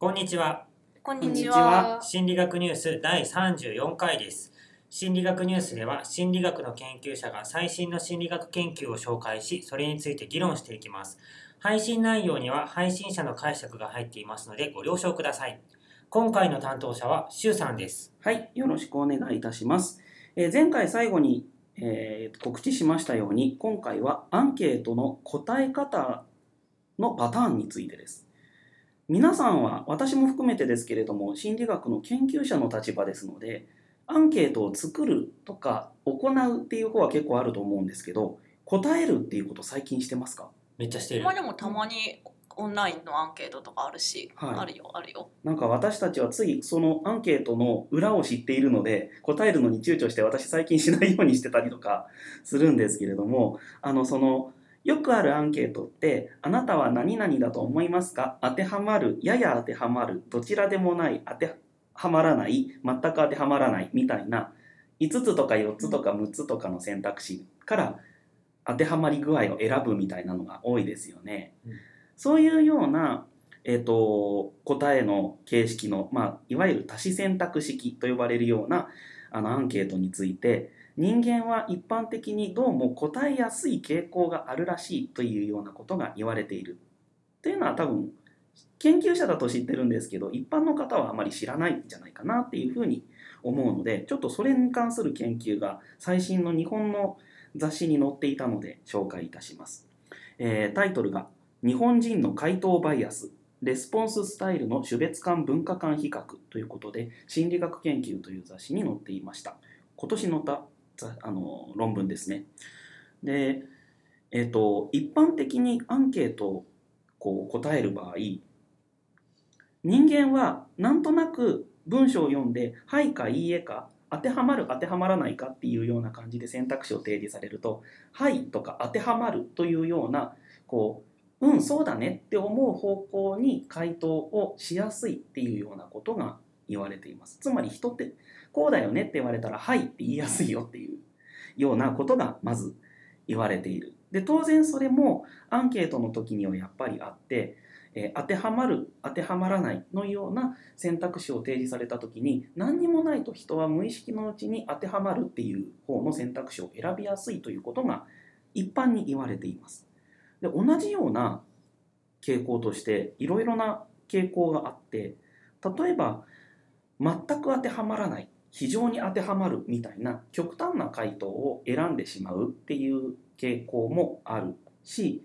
こんにちは。こんにちはは。心理学ニュース第34回です。心理学ニュースでは心理学の研究者が最新の心理学研究を紹介し、それについて議論していきます。配信内容には配信者の解釈が入っていますのでご了承ください。今回の担当者はシュウさんです。はい、よろしくお願いいたします。えー前回最後に、えー告知しましたように、今回はアンケートの答え方のパターンについてです。皆さんは、私も含めてですけれども、心理学の研究者の立場ですので、アンケートを作るとか行うっていう方は結構あると思うんですけど、答えるっていうこと最近してますか？めっちゃしてるまあ。でもたまにオンラインのアンケートとかあるし、はいあるよあるよ。なんか私たちはついそのアンケートの裏を知っているので答えるのに躊躇して私最近しないようにしてたりとかするんですけれどもあのそのよくあるアンケートって「あなたは何々だと思いますか?」当てはまるやや当てはまるどちらでもない当てはまらない全く当てはまらないみたいな5つとか4つとか6つとかの選択肢から当てはまり具合を選ぶみたいなのが多いですよね。うんそういうようなえー、と答えの形式の、まあ、いわゆる多子選択式と呼ばれるようなあのアンケートについて人間は一般的にどうも答えやすい傾向があるらしいというようなことが言われている。というのは多分研究者だと知ってるんですけど一般の方はあまり知らないんじゃないかなっていうふうに思うのでちょっとそれに関する研究が最新の日本の雑誌に載っていたので紹介いたします、えータイトルが「日本人の回答バイアスレスポンススタイルの種別間文化間比較ということで心理学研究という雑誌に載っていました。今年載ったあの論文ですね。でえっ、と一般的にアンケートをこう答える場合人間はなんとなく文章を読んで「はい」か「いいえ」か当てはまる当てはまらないかっていうような感じで選択肢を提示されると「はい」とか「当てはまる」というようなこううんそうだねって思う方向に回答をしやすいっていうようなことが言われています。つまり人ってこうだよねって言われたら「はい」って言いやすいよっていうようなことがまず言われている。で当然それもアンケートの時にはやっぱりあって、えー当てはまる当てはまらないのような選択肢を提示された時に何にもないと人は無意識のうちに当てはまるっていう方の選択肢を選びやすいということが一般に言われています。で同じような傾向としていろいろな傾向があって例えば全く当てはまらない。非常に当てはまるみたいな極端な回答を選んでしまうっていう傾向もあるし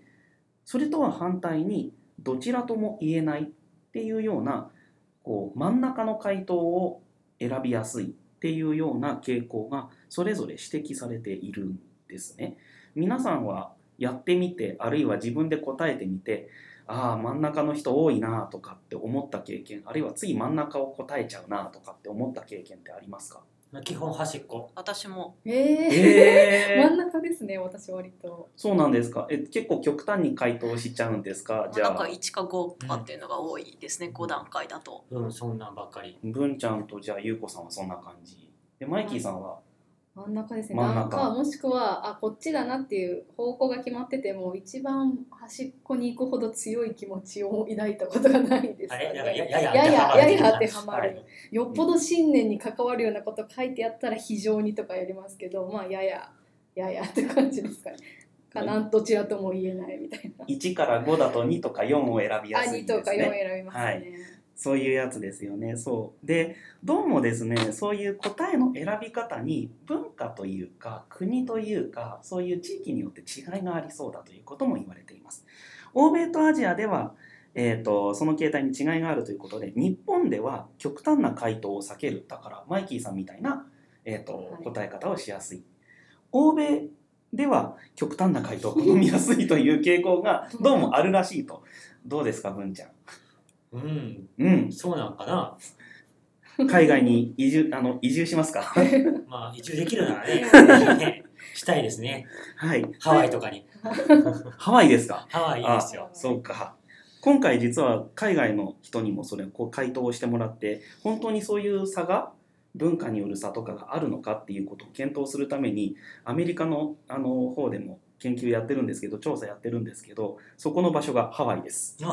それとは反対にどちらとも言えないっていうようなこう真ん中の回答を選びやすいっていうような傾向がそれぞれ指摘されているんですね。皆さんはやってみてあるいは自分で答えてみてああ真ん中の人多いなとかって思った経験あるいは次真ん中を答えちゃうなとかって思った経験ってありますか？基本端っこ。私も。えー。え真ん中ですね私割と。そうなんですか？え結構極端に回答しちゃうんですか？じゃなんかあ1か5とかっていうのが多いですね、5段階だと。うん、そんなんばっかり。文ちゃんとじゃあゆうこさんはそんな感じ。でマイキーさんは？真ん中ですね。真ん中。なんかもしくはあこっちだなっていう方向が決まってても一番端っこに行くほど強い気持ちを抱いたことがないです。ねやややや当当ててはまる、よっぽど信念に関わるようなこと書いてあったら非常にとかやりますけどまあややややって感じですかね。かなどちらとも言えないみたいな。1から5だと2とか4を選びあやすい2ですとか4ね選びますね、はいそういうやつですよね。そう。でどうもですねそういう答えの選び方に文化というか国というかそういう地域によって違いがありそうだということも言われています。欧米とアジアではえー、とその形態に違いがあるということで日本では極端な回答を避ける。だからマイキーさんみたいな、えーとはい。答え方をしやすい。欧米では極端な回答を好みやすいという傾向がどうもあるらしいと。どうですか文ちゃん？うん、うんそうなんかな。海外に移住あの移住しますか？まあ、移住できるならね、ねしたいですね。はいハワイとかに。ハワイですか？ハワイいいですよ。そうか今回実は海外の人にもそれこう回答をしてもらって本当にそういう差が文化による差とかがあるのかっていうことを検討するためにアメリカのあの方でも研究やってるんですけど調査やってるんですけどそこの場所がハワイです最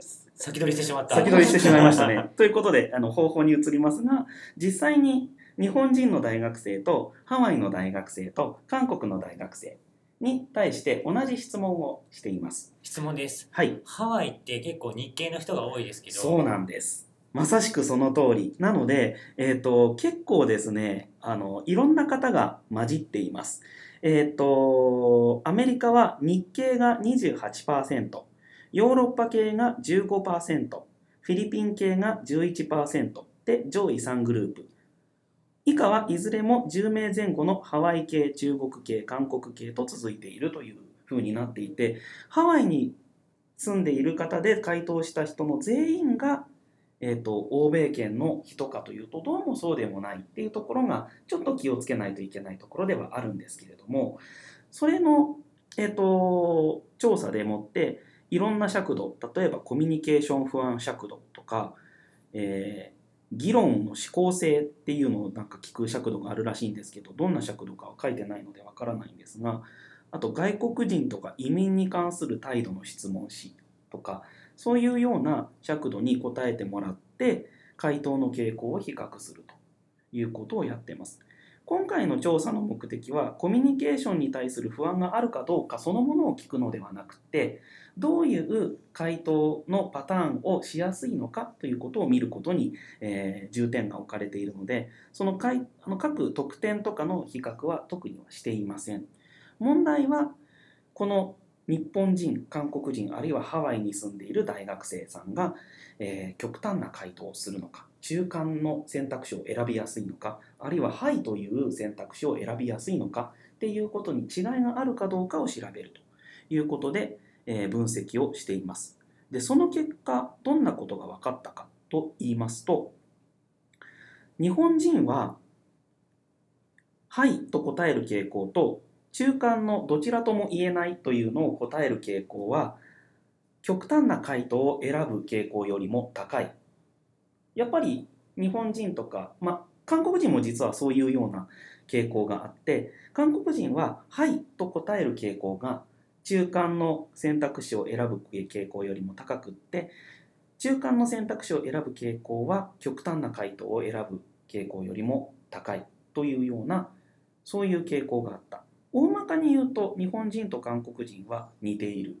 先取りしてしまった。先取りしてしまいましたね。ということであの方法に移りますが実際に日本人の大学生とハワイの大学生と韓国の大学生に対して同じ質問をしています。質問です。はい、ハワイって結構日系の人が多いですけど、そうなんです。まさしくその通り。なので、えっ、と、結構ですね、あの、いろんな方が混じっています。えっ、と、アメリカは日系が28%、ヨーロッパ系が15%、フィリピン系が11%で上位3グループ。以下はいずれも10名前後のハワイ系、中国系、韓国系と続いているという風になっていて、ハワイに住んでいる方で回答した人の全員が、えー、と欧米圏の人かというとどうもそうでもないっていうところがちょっと気をつけないといけないところではあるんですけれどもそれの、えー、と調査でもっていろんな尺度例えばコミュニケーション不安尺度とか、えー議論の思考性っていうのをなんか聞く尺度があるらしいんですけどどんな尺度かは書いてないのでわからないんですがあと外国人とか移民に関する態度の質問紙とかそういうような尺度に答えてもらって回答の傾向を比較するということをやっています。今回の調査の目的はコミュニケーションに対する不安があるかどうかそのものを聞くのではなくてどういう回答のパターンをしやすいのかということを見ることに、えー重点が置かれているのでその回あの各得点とかの比較は特にはしていません。問題はこの日本人韓国人あるいはハワイに住んでいる大学生さんが、えー極端な回答をするのか中間の選択肢を選びやすいのかあるいは「はい」という選択肢を選びやすいのかっていうことに違いがあるかどうかを調べるということで、え分析をしています。でその結果どんなことが分かったかと言いますと日本人は「はい」と答える傾向と中間のどちらとも言えないというのを答える傾向は極端な回答を選ぶ傾向よりも高いやっぱり日本人とか、まあ、韓国人も実はそういうような傾向があって韓国人は「はい」と答える傾向が中間の選択肢を選ぶ傾向よりも高くって中間の選択肢を選ぶ傾向は極端な回答を選ぶ傾向よりも高いというようなそういう傾向があった。大まかに言うと日本人と韓国人は似ている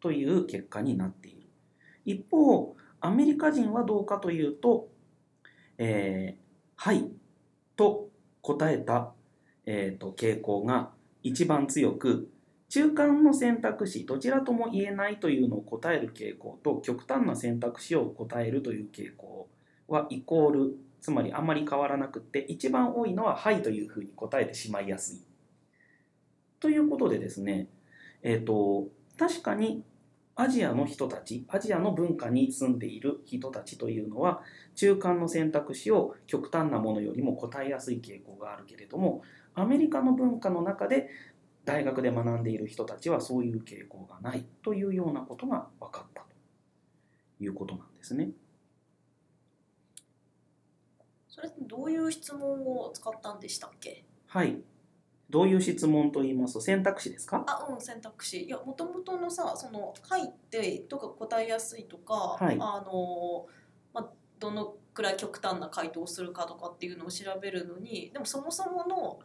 という結果になっている。一方アメリカ人はどうかというと「えーはい」と答えた、えーと傾向が一番強く中間の選択肢どちらとも言えないというのを答える傾向と極端な選択肢を答えるという傾向はイコールつまりあまり変わらなくって一番多いのは「はい」というふうに答えてしまいやすい。ということでですね、えー、と確かにアジアの人たちアジアの文化に住んでいる人たちというのは中間の選択肢を極端なものよりも答えやすい傾向があるけれどもアメリカの文化の中で大学で学んでいる人たちはそういう傾向がないというようなことが分かったということなんですね。それどういう質問を使ったんでしたっけ？はい。どういう質問と言います？と選択肢ですか？あうん選択肢。いやもともとのさその「はい」ってとか答えやすいとか、はい。あのまあ、どのくらい極端な回答をするかとかっていうのを調べるのにでもそもそもの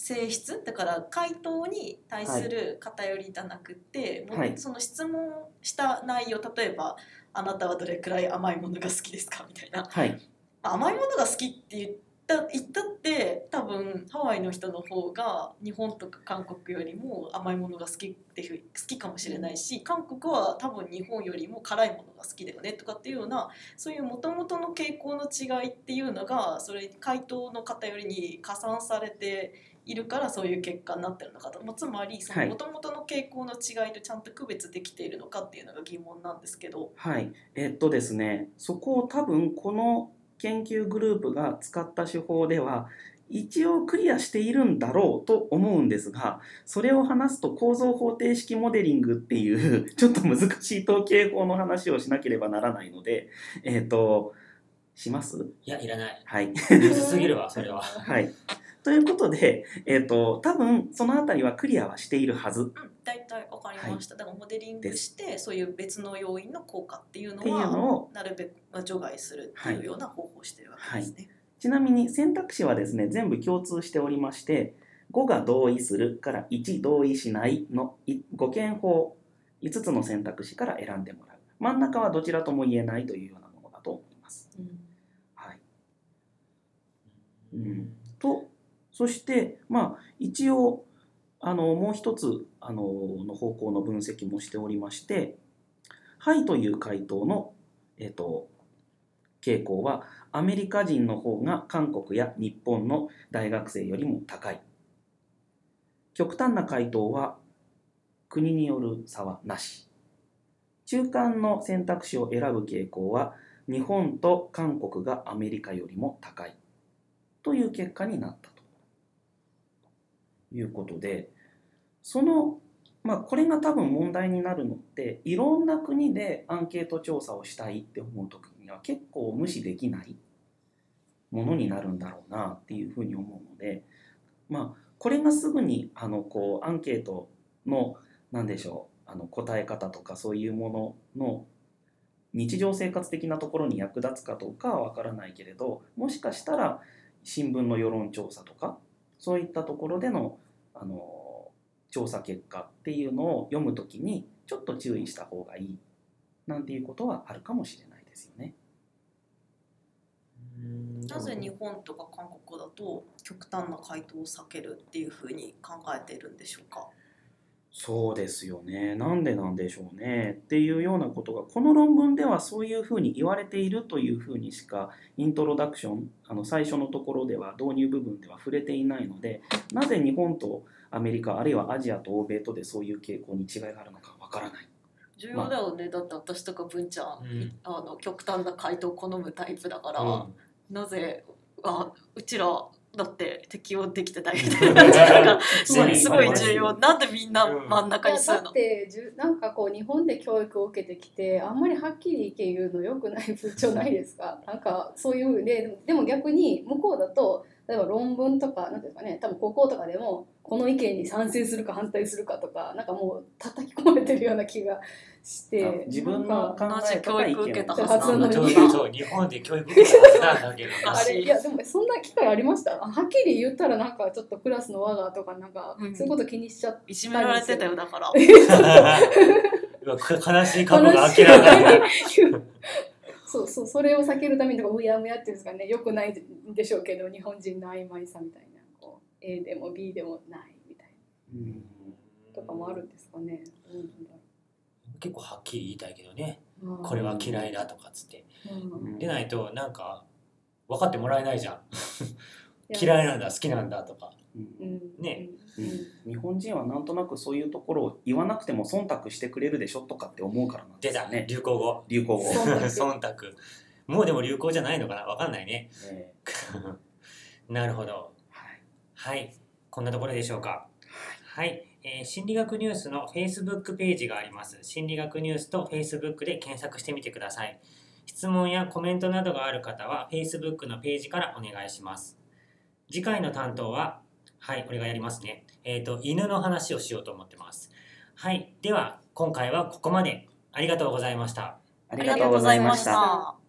性質？だから回答に対する偏りじゃなくて、もうはいその質問した内容例えば「あなたはどれくらい甘いものが好きですか?」みたいなはい。甘いものが好きって言った言ったって多分ハワイの人の方が日本とか韓国よりも甘いものが好きっていう好きかもしれないし韓国は多分日本よりも辛いものが好きだよねとかっていうようなそういうもともとの傾向の違いっていうのがそれ回答の偏りに加算されているからそういう結果になってるのかと、まあ、つまりそのはいもともとの傾向の違いとちゃんと区別できているのかっていうのが疑問なんですけど。はい。えっとですね、そこを多分この研究グループが使った手法では一応クリアしているんだろうと思うんですがそれを話すと構造方程式モデリングっていう ちょっと難しい統計法の話をしなければならないのでえっ、とします？いや、いらない。はいむずすぎるわ、それは。はい。ということで、えー、と多分そのあたりはクリアはしているはず。うん、大体わかりました。だからモデリングしてそういう別の要因の効果っていうのはのをなるべくまあ除外するっていうような方法をしてるわけですね。ちなみに選択肢はですね全部共通しておりまして5が同意するから1同意しないの5件法5つの選択肢から選んでもらう。真ん中はどちらとも言えないというようなものだと思います。はい、うん。とそしてまあ一応あのもう一つあのの方向の分析もしておりまして「はい」という回答の、えっと傾向はアメリカ人の方が韓国や日本の大学生よりも高い。極端な回答は国による差はなし。中間の選択肢を選ぶ傾向は日本と韓国がアメリカよりも高い。という結果になったと。いうことでそのまあこれが多分問題になるのっていろんな国でアンケート調査をしたいって思う時には結構無視できないものになるんだろうなっていうふうに思うのでまあこれがすぐにあのこうアンケートの何でしょうあの答え方とかそういうものの日常生活的なところに役立つかどうかは分からないけれどもしかしたら新聞の世論調査とかそういったところでのあの調査結果っていうのを読むときにちょっと注意した方がいいなんていうことはあるかもしれないですよね。なぜ日本とか韓国だと極端な回答を避けるっていうふうに考えているんでしょうか？そうですよね。なんでなんでしょうね。っていうようなことが、この論文ではそういうふうに言われているというふうにしか、イントロダクション、あの最初のところでは、導入部分では触れていないので、なぜ日本とアメリカ、あるいはアジアと欧米とでそういう傾向に違いがあるのかわからない。重要だよね、だって私とか文ちゃん、うんあの極端な回答を好むタイプだから、うんなぜあうちらだって適応できてないみたいな感じが すごいすごい重要。なんでみんな真ん中にするの？だっ、てなんかこう日本で教育を受けてきてあんまりはっきり意見言うのよくない風潮ないですか？なんかそういうででも逆に向こうだと例えば論文とかなんていうんですかね多分高校とかでもこの意見に賛成するか反対するかとかなんかもう叩き込まれてるような機がしてあ自分なんかの考え方意同じ教育受け見たはずなのに。育そう日本で教育受けたはずなんだけどな。あれいやでもそんな機会ありました？あはっきり言ったらなんかちょっとクラスの我がとかなんか、うん。そういうこと気にしちゃっていじめられてたよだから。悲しい過去が明らかにそうそうそれを避けるためにとかうやむやっていうんですかね。よくないんでしょうけど日本人の曖昧さみたい A でも B でもないみたいうん。なとかもあるんですかね。結構はっきり言いたいけどね。これは嫌いだとかっつって。うん。でないとなんか分かってもらえないじゃん。や。嫌いなんだ好きなんだとか。ね。うん。日本人はなんとなくそういうところを言わなくても忖度してくれるでしょとかって思うからなんで出たすよね。流行語。流行語。忖度。もうでも流行じゃないのかな？分かんないね。え なるほど。ーはい。こんなところでしょうか。はい、えー心理学ニュースの Facebook ページがあります。心理学ニュースと Facebook で検索してみてください。質問やコメントなどがある方は Facebook のページからお願いします。次回の担当ははい俺がやりますね。えっ、と犬の話をしようと思ってます。はい。では今回はここまで。ありがとうございました。ありがとうございました。